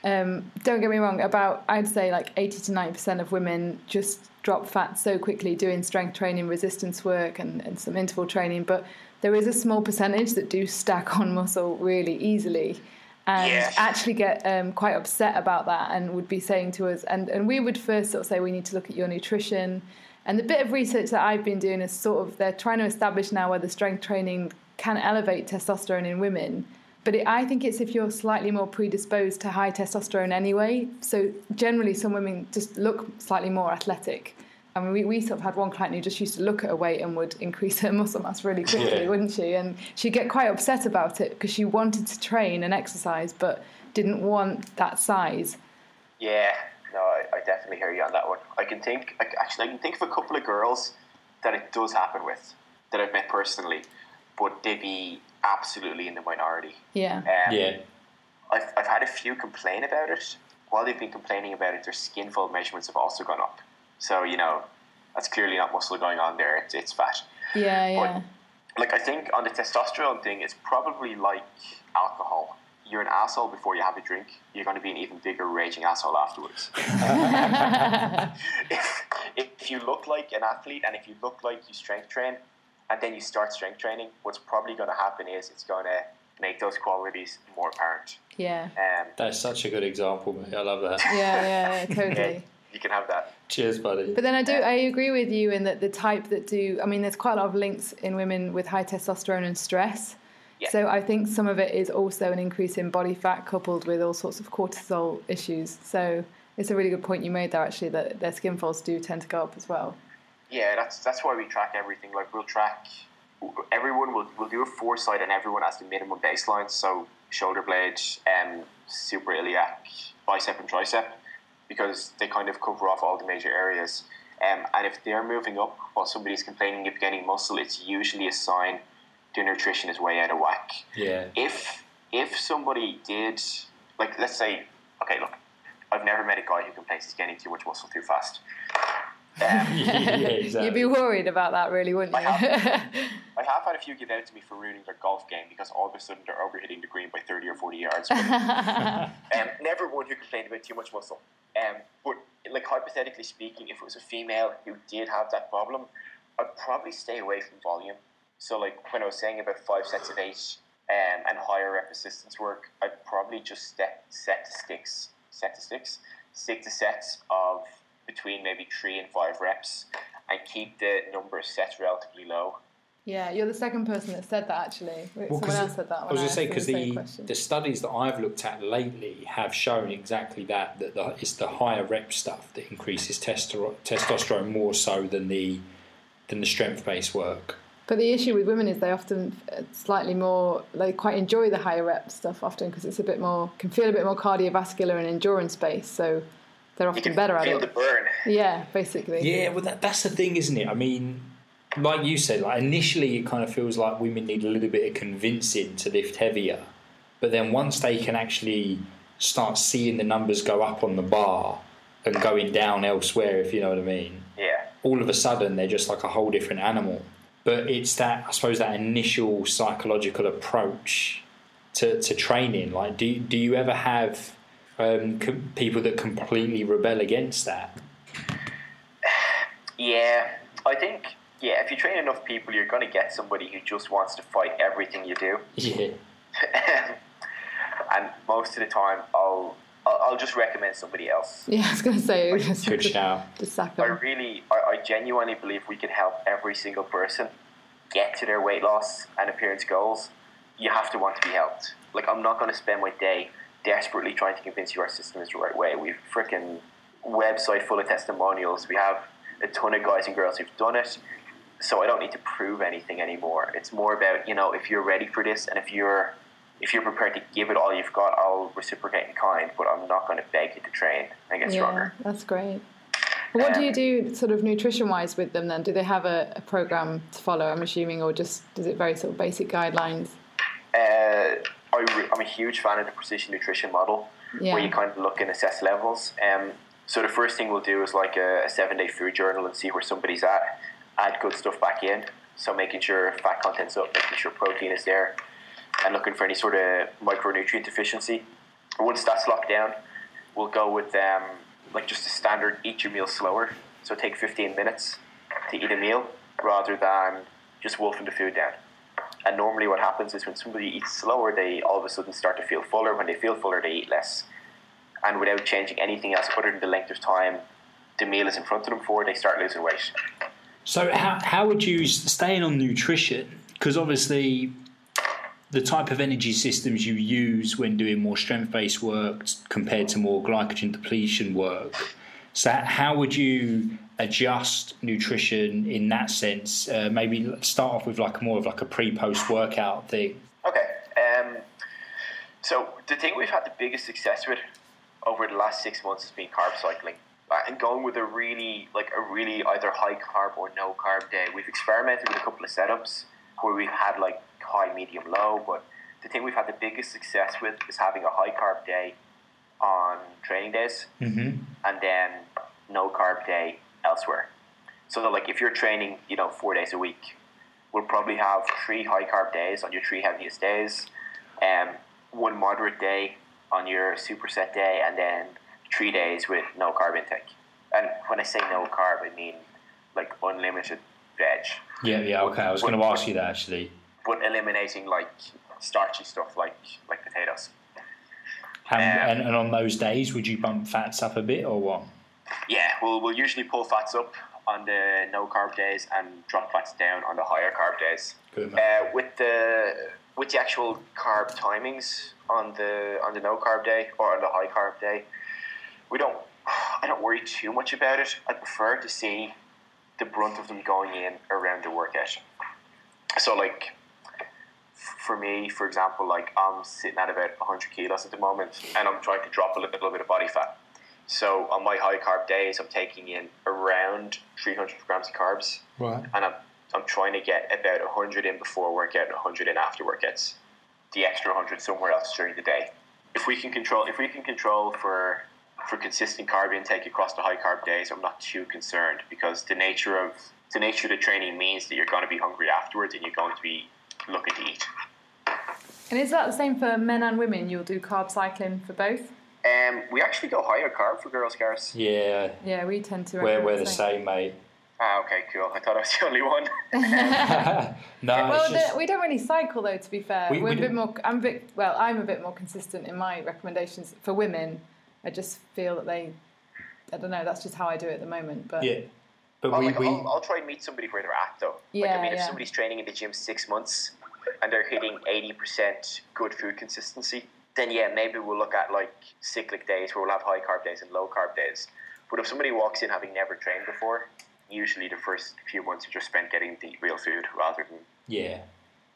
um, don't get me wrong, about I'd say like eighty to ninety percent of women just drop fat so quickly doing strength training, resistance work, and, and some interval training. But there is a small percentage that do stack on muscle really easily. And Yes. actually get um, quite upset about that, and would be saying to us, and, and we would first sort of say we need to look at your nutrition, and the bit of research that I've been doing is sort of they're trying to establish now whether strength training can elevate testosterone in women. But it, I think it's if you're slightly more predisposed to high testosterone anyway. So generally, some women just look slightly more athletic. I mean, we, we sort of had one client who just used to look at her weight and would increase her <laughs> muscle mass really <laughs> quickly, Yeah. wouldn't she? And she'd get quite upset about it because she wanted to train and exercise, but didn't want that size. Yeah, no, I, I definitely hear you on that one. I can think, I, actually, I can think of a couple of girls that it does happen with that I've met personally, but they'd be absolutely in the minority. Yeah. Um, Yeah. I've, I've had a few complain about it. While they've been complaining about it, their skin fold measurements have also gone up. So, you know, that's clearly not muscle going on there, it's, it's fat. Yeah, yeah. But, like I think on the testosterone thing, it's probably like alcohol. You're an asshole before you have a drink. You're going to be an even bigger raging asshole afterwards. <laughs> if, if you look like an athlete and if you look like you strength train, and then you start strength training, what's probably going to happen is it's going to make those qualities more apparent. yeah. Um, That's such a good example, mate. I love that. Yeah, yeah, yeah, totally. <laughs> yeah, you can have that. Cheers, buddy. But then I do, I agree with you in that the type that do, I mean, there's quite a lot of links in women with high testosterone and stress. Yeah. So I think some of it is also an increase in body fat coupled with all sorts of cortisol issues. So it's a really good point you made there, actually, that their skin folds do tend to go up as well. Yeah, that's that's why we track everything. Like we'll track everyone. Will will do a four-site, and everyone has the minimum baseline. So shoulder blade, um, suprailiac, bicep, and tricep, because they kind of cover off all the major areas. Um, and if they're moving up while somebody's complaining of gaining muscle, it's usually a sign their nutrition is way out of whack. Yeah. If if somebody did like let's say okay look I've never met a guy who complains he's gaining too much muscle too fast. Um, <laughs> yeah, exactly. <laughs> You'd be worried about that, really, wouldn't you? I <laughs> I have had a few give out to me for ruining their golf game because all of a sudden they're overhitting the green by 30 or 40 yards. But, um, never one who complained about too much muscle. Um, but, like, hypothetically speaking, if it was a female who did have that problem, I'd probably stay away from volume. So, like, when I was saying about five sets of eight um, and higher rep resistance work, I'd probably just step, set to sticks, set to sticks, stick to sets of between maybe three and five reps and keep the number of sets relatively low. yeah, you're the second person that said that, actually. Well, Someone 'cause else said that. I was going to say because the, the, the studies that I've looked at lately have shown exactly that that the, it's the higher rep stuff that increases testero- testosterone more so than the than the strength based work. But the issue with women is they often uh, slightly more they quite enjoy the higher rep stuff often because it's a bit more can feel a bit more cardiovascular and endurance based, so they're You often can better at feel it. the burn. Yeah, basically. Yeah, well that, that's the thing, isn't it? I mean, like you said, like initially it kind of feels like women need a little bit of convincing to lift heavier, but then once they can actually start seeing the numbers go up on the bar and going down elsewhere, if you know what I mean. Yeah. all of a sudden they're just like a whole different animal. But it's that I suppose that initial psychological approach to, to training. Like, do do you ever have um, com- people that completely rebel against that? Yeah. I think, yeah, if you train enough people, you're going to get somebody who just wants to fight everything you do. Yeah, <laughs> and most of the time, I'll, I'll, I'll just recommend somebody else. Yeah, I was going to say good shout. Just sack I really, I, I genuinely believe we can help every single person get to their weight loss and appearance goals. You have to want to be helped. Like, I'm not going to spend my day desperately trying to convince you our system is the right way. We've freaking website full of testimonials. We have a ton of guys and girls who've done it. So I don't need to prove anything anymore. It's more about, you know, if you're ready for this and if you're if you're prepared to give it all you've got, I'll reciprocate in kind, but I'm not going to beg you to train and get Yeah, stronger. that's great. Well, what do you do, sort of nutrition wise, with them then? Do they have a, a program to follow? I'm assuming, or just is it very sort of basic guidelines? Uh, I re- I'm a huge fan of the precision nutrition model, Yeah. where you kind of look and assess levels. Um, so the first thing we'll do is like a, a seven day food journal and see where somebody's at. Add good stuff back in. So making sure fat content's up, making sure protein is there, and looking for any sort of micronutrient deficiency. Once that's locked down, we'll go with um, like just a standard eat your meal slower. So take 15 minutes to eat a meal rather than just wolfing the food down. And normally, what happens is when somebody eats slower, they all of a sudden start to feel fuller. When they feel fuller, they eat less. And without changing anything else other than the length of time the meal is in front of them for, they start losing weight. So how how would you staying on nutrition? Because obviously, the type of energy systems you use when doing more strength based work compared to more glycogen depletion work. So how would you adjust nutrition in that sense? Uh, maybe start off with like more of like a pre post workout thing. Okay. Um, so the thing we've had the biggest success with over the last six months has been carb cycling. Uh, and going with a really like a really either high carb or no carb day. We've experimented with a couple of setups where we've had like high, medium, low, but the thing we've had the biggest success with is having a high carb day on training days Mm-hmm. and then no carb day elsewhere. So that like if you're training, you know, four days a week, we'll probably have three high carb days on your three heaviest days, um, one moderate day on your superset day, and then three days with no carb intake. And when I say no carb, I mean like unlimited veg, Yeah, yeah, okay. I was going to ask you that actually. but eliminating like starchy stuff like like potatoes. Um, and, and on those days, would you bump fats up a bit or what? Yeah, we'll, we'll usually pull fats up on the no carb days and drop fats down on the higher carb days. Uh, with the with the actual carb timings on the on the no carb day or on the high carb day, we don't. I don't worry too much about it. I prefer to see the brunt of them going in around the workout. So like for me, for example, like I'm sitting at about 100 kilos at the moment, and I'm trying to drop a little bit of body fat. So on my high carb days, I'm taking in around 300 grams of carbs Right. and I'm, I'm trying to get about 100 in before workout and 100 in after workouts. The extra 100 somewhere else during the day. If we can control, if we can control for for consistent carb intake across the high carb days, I'm not too concerned because the nature of the nature of the training means that you're going to be hungry afterwards and you're going to be looking to eat. And is that the same for men and women? You'll do carb cycling for both? Um, we actually go higher carb for girls, Gareth. Yeah, Yeah, we tend to. we're, recommend we're the same. same, mate. Ah, okay, cool. I thought I was the only one. <laughs> no, Well, it's just, the, we don't really cycle though. To be fair, We- we, are we a bit more. I'm a bit. Well, I'm a bit more consistent in my recommendations for women. I just feel that they. I don't know. That's just how I do it at the moment. But yeah. But I'll, we, like, we I'll, I'll try and meet somebody where they're at, though. like, I Yeah, mean, if yeah. somebody's training in the gym six months and they're hitting 80% good food consistency, then yeah, maybe we'll look at like cyclic days where we'll have high carb days and low carb days. But if somebody walks in having never trained before, usually the first few months are just spent getting the real food rather than yeah.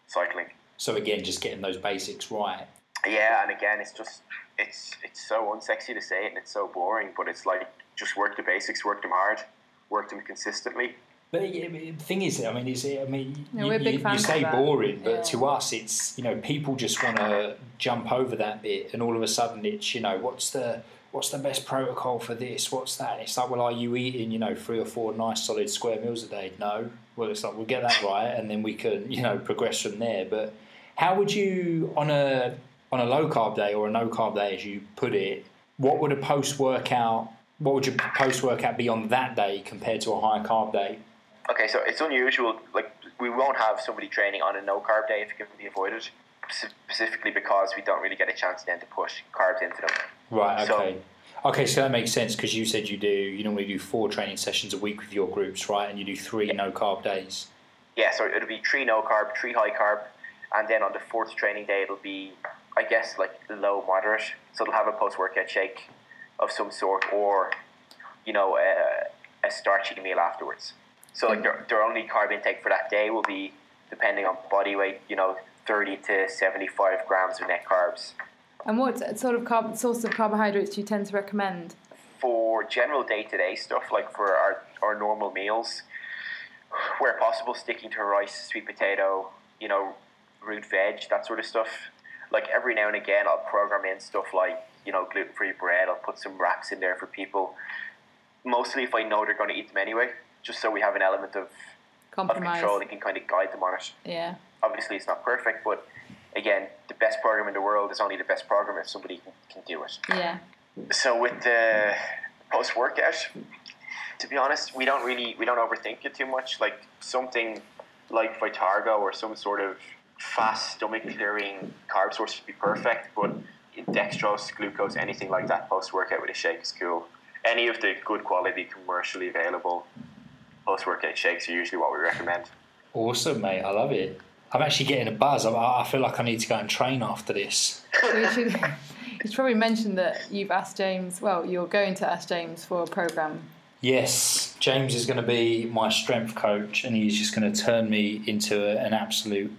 cycling. So again, just getting those basics right. Yeah, and again, it's just it's it's so unsexy to say it and it's so boring, but it's like just work the basics, work them hard, work them consistently. But the thing is, I mean, is I mean, Yeah, you, you, you say boring, but Yeah. to us, it's you know, people just want to jump over that bit, and all of a sudden, it's you know, what's the what's the best protocol for this? What's that? It's like, well, are you eating you know three or four nice solid square meals a day? No. Well, it's like we'll get that right, and then we can you know progress from there. But how would you on a on a low carb day or a no carb day, as you put it, what would a post workout what would your post workout be on that day compared to a high carb day? Okay, so it's unusual. Like we won't have somebody training on a no carb day if it can be avoided, specifically because we don't really get a chance then to push carbs into them. Right. So- Okay. okay, so that makes sense because you said you do. You normally do four training sessions a week with your groups, right? And you do three no carb days. Yeah, so it'll be three no carb, three high carb, and then on the fourth training day it'll be, I guess, like low moderate. So it'll have a post workout shake of some sort, or you know, a, a starchy meal afterwards. So like their, their only carb intake for that day will be, depending on body weight, you know, thirty to seventy-five grams of net carbs. and what sort of carb, source of carbohydrates do you tend to recommend? for general day to day stuff, like for our, our normal meals, where possible, sticking to rice, sweet potato, you know, root veg, that sort of stuff. Like every now and again, I'll program in stuff like, you know, gluten free bread, I'll put some wraps in there for people. Mostly if I know they're going to eat them anyway, just so we have an element of, of control and can kind of guide them on it. Yeah. Obviously, it's not perfect, but again, the best program in the world is only the best program if somebody can, can do it. Yeah. So with the post workout, to be honest, we don't really we don't overthink it too much. Like something like Vitargo or some sort of fast stomach clearing carb source would be perfect, but dextrose, glucose, anything like that post workout with a shake is cool. Any of the good quality commercially available post workout shakes are usually what we recommend. Awesome, mate. I love it. I'm actually getting a buzz. I, I feel like I need to go and train after this. we should. You should probably mention that you've asked James. Well, you're going to ask James for a program. Yes, James is going to be my strength coach, and he's just going to turn me into a, an absolute.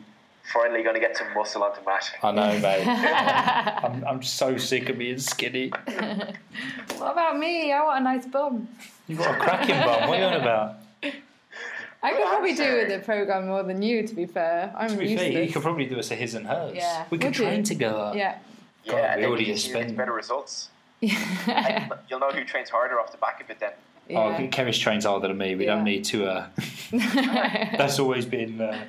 Finally, going to get some muscle onto Matt. I know, <laughs> mate. I'm, I'm so sick of being skinny. What about me? I want a nice bum. You've got a cracking bum. What are you on about? I could Well, probably do with the program more than you. To be fair, I'm To be used fair, you could probably do us a his and hers. Yeah, we could would you? train together. Yeah. God, Yeah, we then already you spend- better results. <laughs> yeah. You'll know who trains harder off the back of it then. Oh, Keris trains harder than me. We don't need to. Uh, <laughs> that's always been uh,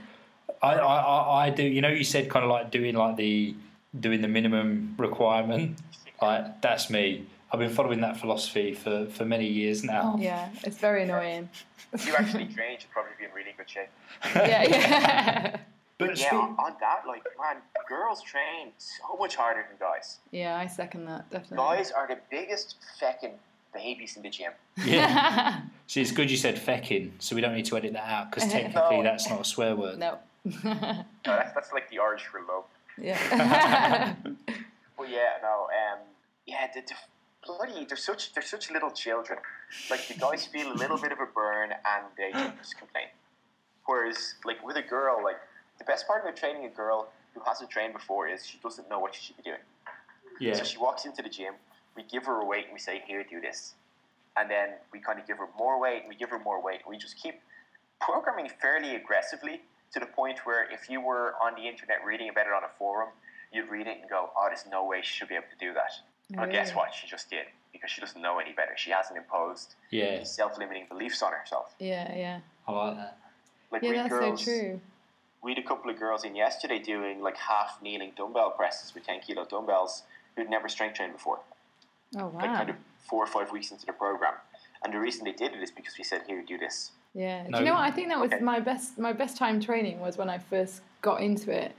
I, I, I, I do. You know, you said kind of like doing like the doing the minimum requirement. Like that's me. I've been following that philosophy for, for many years now. Yeah, it's very annoying. If <laughs> you actually train, you'd probably be in really good shape. yeah, yeah. <laughs> But Yeah, spe- on, on that, like, man, girls train so much harder than guys. yeah, I second that definitely. Guys are the biggest feckin' babies in the gym. yeah. <laughs> See, it's good you said fecking, so we don't need to edit that out because technically No. that's not a swear word. no. No, that's, that's like the Irish for love. yeah. But yeah, no, um, yeah, the, the bloody, they're such they're such little children. Like the guys <laughs> feel a little bit of a burn and they <gasps> just complain. Whereas, like with a girl, like the best part about training a girl who hasn't trained before is she doesn't know what she should be doing. Yeah. So she walks into the gym, we give her a weight and we say, Here, do this. And then we kind of give her more weight and we give her more weight. And we just keep programming fairly aggressively to the point where if you were on the internet reading about it on a forum, you'd read it and go, Oh, there's no way she should be able to do that. Well, guess what? She just did because she doesn't know any better. She hasn't imposed Yeah. self limiting beliefs on herself. yeah, yeah. I like that. Like Yeah, that's girls, so true. we had a couple of girls in yesterday doing like half kneeling dumbbell presses with 10 kilo dumbbells who'd never strength trained before. Oh wow! like kind of four or five weeks into the program. And the reason they did it is because we said, "Here, do this." Yeah. No. Do you know what? I think that was Okay. my best my best time training was when I first got into it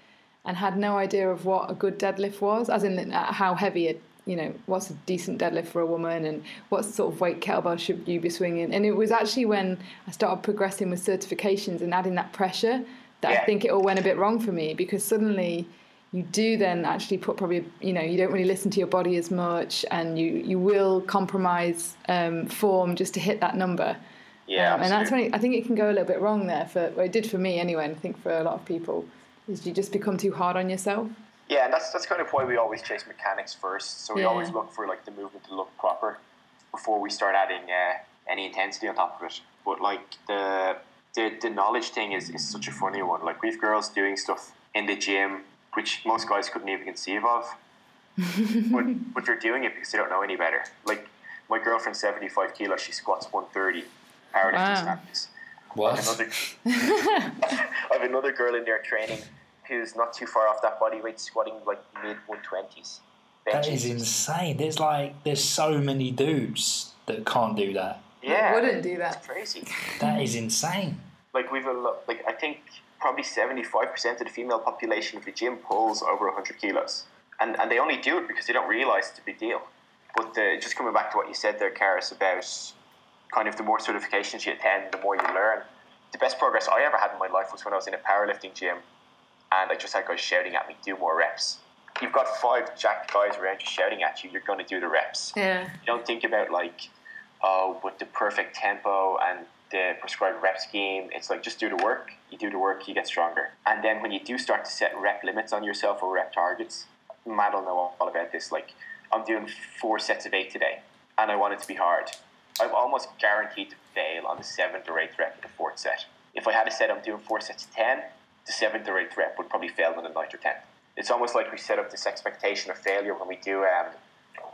and had no idea of what a good deadlift was, as in uh, how heavy a you know what's a decent deadlift for a woman and what sort of weight kettlebell should you be swinging. And it was actually when I started progressing with certifications and adding that pressure that I think it all went a bit wrong for me because suddenly you do then actually put probably you know you don't really listen to your body as much and you you will compromise um, form just to hit that number Yeah, um, and that's when it, I think it can go a little bit wrong there. For well, it did for me anyway, and I think for a lot of people, is you just become too hard on yourself. Yeah, and that's that's kind of why we always chase mechanics first. So we Yeah. always look for like the movement to look proper before we start adding uh, any intensity on top of it. But like the the, the knowledge thing is, is such a funny one. Like we've girls doing stuff in the gym which most guys couldn't even conceive of, <laughs> but but they're doing it because they don't know any better. Like my girlfriend's seventy five kilos, she squats one thirty powerlifting Wow. standards. What? Another, <laughs> <laughs> I have another girl in there training who's not too far off that body weight, squatting like mid 120s. That is insane. There's like there's so many dudes that can't do that. Yeah, Wouldn't do that. It's crazy. That is insane. Like we've a lot, like I think probably 75% of the female population of the gym pulls over 100 kilos, and and they only do it because they don't realize it's a big deal. But the, just coming back to what you said there, Keris, about kind of the more certifications you attend, the more you learn. The best progress I ever had in my life was when I was in a powerlifting gym, and I just had guys shouting at me, "Do more reps." You've got five jacked guys around you shouting at you. You're going to do the reps. Yeah. You don't think about like, oh, with the perfect tempo and the prescribed rep scheme. It's like just do the work. You do the work, you get stronger. And then when you do start to set rep limits on yourself or rep targets, Matt will know all about this. Like I'm doing four sets of eight today, and I want it to be hard. I'm almost guaranteed to fail on the seventh or eighth rep of the fourth set. If I had a set I'm doing four sets of ten, the seventh or eighth rep would probably fail on the ninth or tenth. It's almost like we set up this expectation of failure when we do um,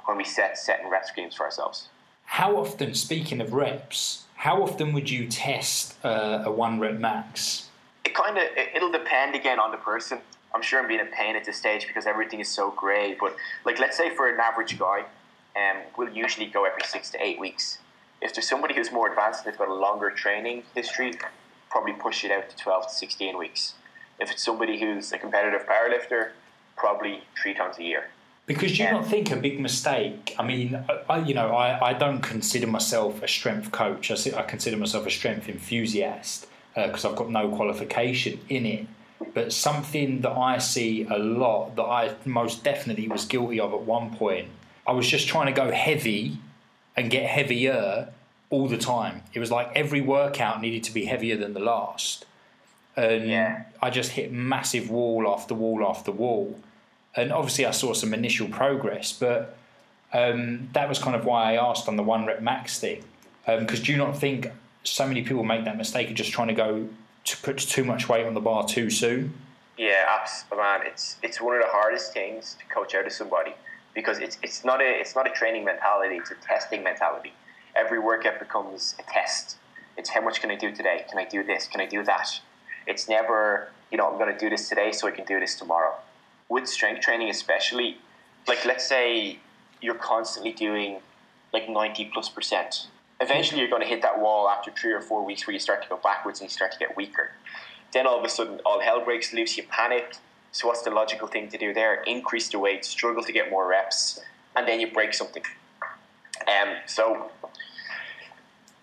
when we set set and rep schemes for ourselves. How often, speaking of reps, how often would you test uh, a one rep max? It kind of it, it'll depend again on the person. I'm sure I'm being a pain at this stage because everything is so grey. But like, let's say for an average guy, um, we'll usually go every six to eight weeks. If there's somebody who's more advanced and they've got a longer training history, probably push it out to 12 to 16 weeks. If it's somebody who's a competitive powerlifter, probably three times a year. Because do you Yeah. not think a big mistake? I mean, I, you know, I, I don't consider myself a strength coach. I, I consider myself a strength enthusiast uh, because I've got no qualification in it. But something that I see a lot that I most definitely was guilty of at one point, I was just trying to go heavy and get heavier all the time. It was like every workout needed to be heavier than the last. And Yeah. I just hit massive wall after wall after wall and obviously I saw some initial progress, but um, that was kind of why I asked on the one rep max thing. Because do you not think so many people make that mistake of just trying to go to put too much weight on the bar too soon? Yeah, absolutely, man, it's it's one of the hardest things to coach out of somebody because it's it's not a it's not a training mentality; it's a testing mentality. Every workout becomes a test. It's how much can I do today? Can I do this? Can I do that? It's never, you know, I'm going to do this today so I can do this tomorrow. With strength training, especially, like let's say you're constantly doing like 90 plus percent. Eventually, you're going to hit that wall after three or four weeks where you start to go backwards and you start to get weaker. Then all of a sudden, all hell breaks loose, you panic. So, what's the logical thing to do there? Increase the weight, struggle to get more reps, and then you break something. Um, so,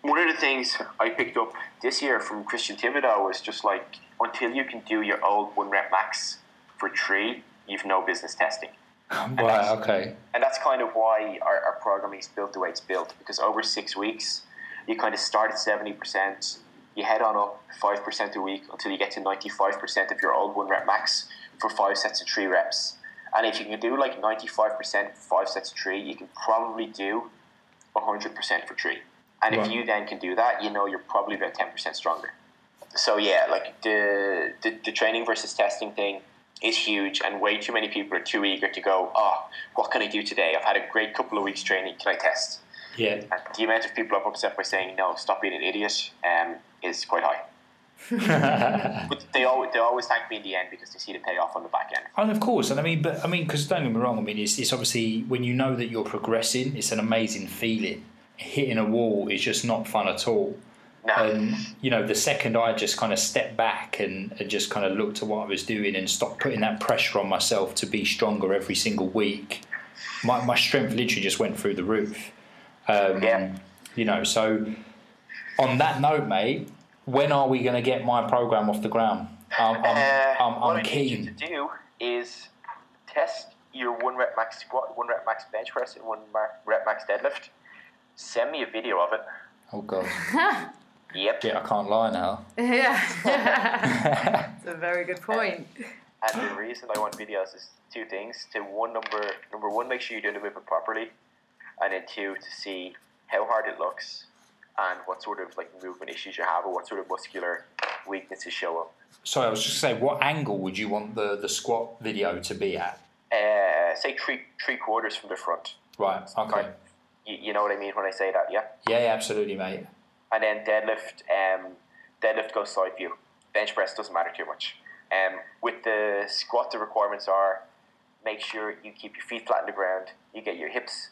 one of the things I picked up this year from Christian Thibaudeau was just like until you can do your old one rep max for three, you've no business testing. <laughs> Right, okay. And that's kind of why our, our programming is built the way it's built because over six weeks, you kind of start at 70%, you head on up 5% a week until you get to 95% of your old one rep max for five sets of three reps. And if you can do like 95% five sets of three, you can probably do 100% for three. And Right. if you then can do that, you know you're probably about 10% stronger. So yeah, like the, the, the training versus testing thing is huge and way too many people are too eager to go, oh, what can I do today? I've had a great couple of weeks training, can I test? Yeah. And the amount of people I'm upset by saying, no, stop being an idiot um, is quite high. <laughs> But they always, they always thank me in the end because they see the payoff on the back end. And of course, and I mean, but I mean, because don't get me wrong. I mean, it's, it's obviously when you know that you're progressing, it's an amazing feeling. Hitting a wall is just not fun at all. No. And you know, the second I just kind of stepped back and, and just kind of looked at what I was doing and stopped putting that pressure on myself to be stronger every single week, my my strength literally just went through the roof. Um, Yeah. You know, so on that note, mate, when are we going to get my program off the ground? I'm, I'm, Uh, I'm, what I'm I need you keen. to do is test your one rep max squat, one rep max bench press, and one rep max deadlift. Send me a video of it. Oh god. <laughs> Yep. Yeah, I can't lie now. <laughs> yeah. That's a very good point. And the reason I want videos is two things. To one number number one, make sure you're doing the movement properly, and then two, to see how hard it looks and what sort of like movement issues you have or what sort of muscular weaknesses show up. Sorry, I was just saying, what angle would you want the, the squat video to be at? Uh, say three three quarters from the front. Right, okay. You, you know what I mean when I say that, yeah. Yeah, yeah, absolutely, mate. And then deadlift, um, deadlift goes side view. Bench press doesn't matter too much. Um, with the squat, the requirements are make sure you keep your feet flat on the ground, you get your hips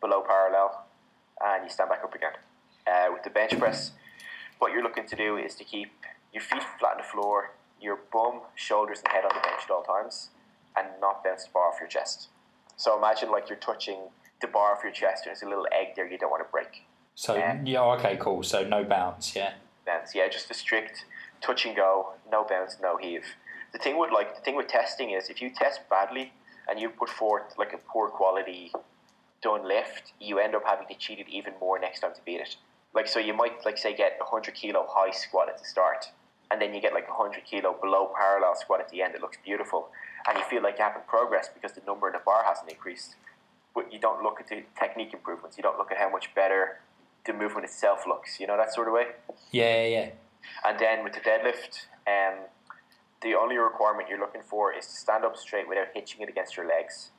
below parallel, and you stand back up again. Uh, with the bench press, what you're looking to do is to keep your feet flat on the floor, your bum, shoulders, and head on the bench at all times, and not bounce the bar off your chest. So imagine like you're touching the bar off your chest, and there's a little egg there you don't want to break. So, Yeah. yeah, okay, cool. So, no bounce, yeah. bounce. Yeah, just a strict touch and go, no bounce, no heave. The thing with like the thing with testing is if you test badly and you put forth like a poor quality done lift, you end up having to cheat it even more next time to beat it. Like so, you might like say get a hundred kilo high squat at the start, and then you get like a hundred kilo below parallel squat at the end. It looks beautiful, and you feel like you haven't progressed because the number in the bar hasn't increased. But you don't look at the technique improvements. You don't look at how much better the movement itself looks. You know that sort of way. Yeah, yeah, yeah. And then with the deadlift, um, the only requirement you're looking for is to stand up straight without hitching it against your legs.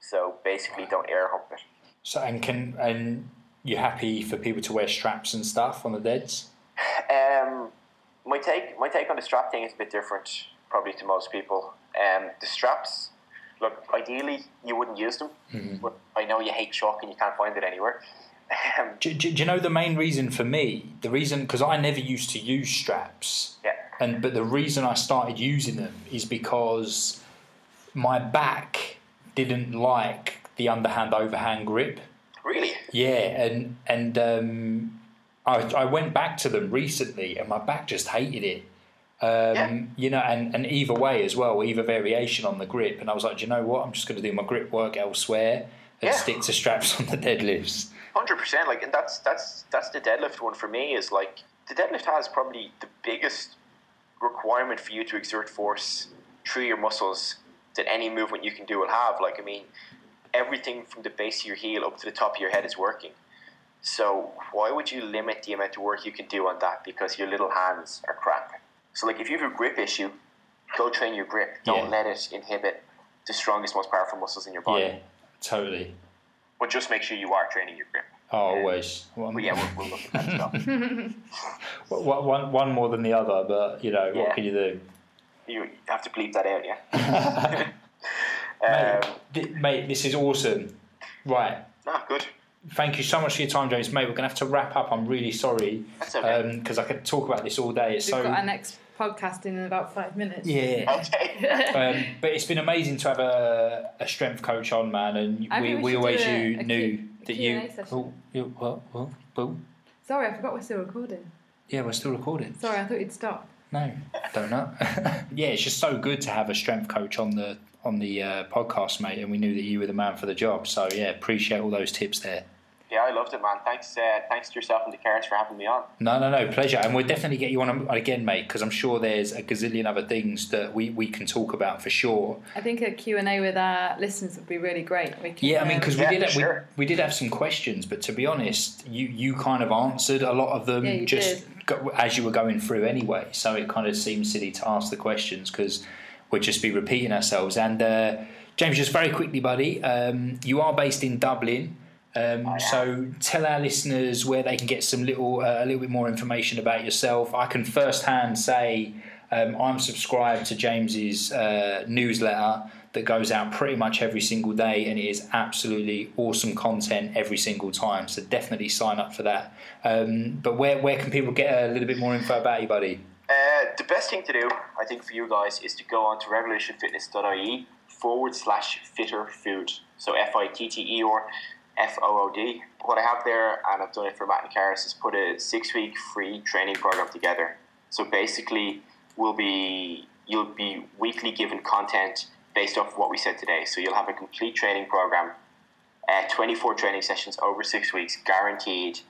So basically, don't air hump it. So, and can, and you're happy for people to wear straps and stuff on the deads? Um, my take, my take on the strap thing is a bit different, probably to most people. Um, the straps, look, ideally you wouldn't use them, but I know you hate chalk and you can't find it anywhere. Um, Do, do, do you know the main reason for me? The reason, because I never used to use straps. yeah, And but the reason I started using them is because my back didn't like the underhand overhand grip. really. Yeah, and and um, I I went back to them recently, and my back just hated it. Um, Yeah. You know, and, and either way as well, either variation on the grip, and I was like, do you know what? I'm just going to do my grip work elsewhere and Yeah. stick to straps <laughs> on the deadlifts. Hundred percent. Like, and that's that's that's the deadlift one for me. Is like the deadlift has probably the biggest requirement for you to exert force through your muscles that any movement you can do will have. Like, I mean, everything from the base of your heel up to the top of your head is working. So why would you limit the amount of work you can do on that because your little hands are crap? So like, if you have a grip issue, go train your grip. Don't Yeah. let it inhibit the strongest, most powerful muscles in your body. Yeah, totally. But just make sure you are training your grip. Oh, always. One, But yeah, we'll, we'll look at that as well. <laughs> <laughs> one- one- one more than the other, but you know, Yeah. what can you do? You have to bleep that out, yeah. <laughs> um, Th- Mate, this is awesome. Right. ah, good. Thank you so much for your time, James. Mate, we're going to have to wrap up. I'm really sorry. That's okay. Because I could talk about this all day. It's We've so. got our next podcast in about five minutes. Yeah. Okay. <laughs> um, but it's been amazing to have a, a strength coach on, man. And I we, we we always a- you a knew Q- a that Q&A you. session. Oh, you what? What? What? Sorry, I forgot we're still recording. Yeah, we're still recording. Sorry, I thought you'd stop. No, don't know. <laughs> yeah, it's just so good to have a strength coach on the on the uh, podcast, mate. And we knew that you were the man for the job. So yeah, appreciate all those tips there. Yeah, I loved it, man. Thanks, uh, thanks to yourself and the Carrots for having me on. No, no, no, pleasure. And we'll definitely get you on again, mate, because I'm sure there's a gazillion other things that we, we can talk about for sure. I think a Q&A with our listeners would be really great. We can, Yeah, I mean, um, because Yeah, we did sure. we, we did have some questions, but to be honest, you you kind of answered a lot of them Yeah, just go, as you were going through anyway. So it kind of seems silly to ask the questions because we'd just be repeating ourselves. And uh, James, just very quickly, buddy, um, you are based in Dublin. Um, so tell our listeners where they can get some little uh, a little bit more information about yourself. I can firsthand say um, I'm subscribed to James's uh, newsletter that goes out pretty much every single day, and it is absolutely awesome content every single time. So definitely sign up for that. Um, but where where can people get a little bit more info about you, buddy? Uh, the best thing to do, I think, for you guys is to go on to revolutionfitness.ie forward slash fitter food. So F I T T E or F O O D. What I have there, and I've done it for Matt and Keris, is put a six week free training program together. So basically, we'll be you'll be weekly given content based off of what we said today. So you'll have a complete training program, uh, 24 training sessions over six weeks, guaranteed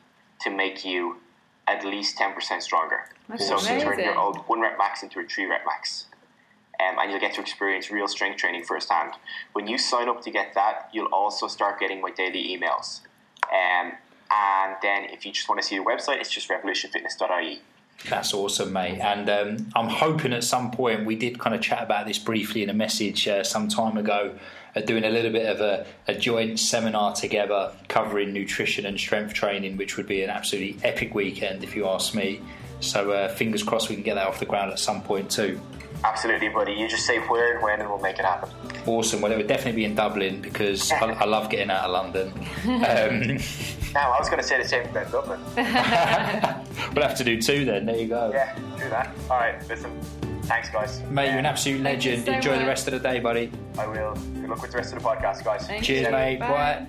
to make you at least 10% stronger. That's so to turn amazing. your old one rep max into a three rep max. Um, and you'll get to experience real strength training firsthand. When you sign up to get that, you'll also start getting my daily emails. Um, and then if you just want to see the website, it's just revolutionfitness.ie. That's awesome, mate. And um, I'm hoping at some point we did kind of chat about this briefly in a message uh, some time ago, uh, doing a little bit of a, a joint seminar together covering nutrition and strength training, which would be an absolutely epic weekend if you ask me. So uh, fingers crossed we can get that off the ground at some point too. Absolutely, buddy. You just say where and when, and we'll make it happen. Awesome. Well, it would definitely be in Dublin because I, I love getting out of London. <laughs> Um, <laughs> Now, I was going to say the same about Dublin. <laughs> we'll have to do two then. There you go. Yeah, do that. All right, listen. Thanks, guys. Mate, you're an absolute legend. so Enjoy the rest of the day, buddy. I will. Good luck with the rest of the podcast, guys. Thank Cheers, you. mate. Bye. Bye.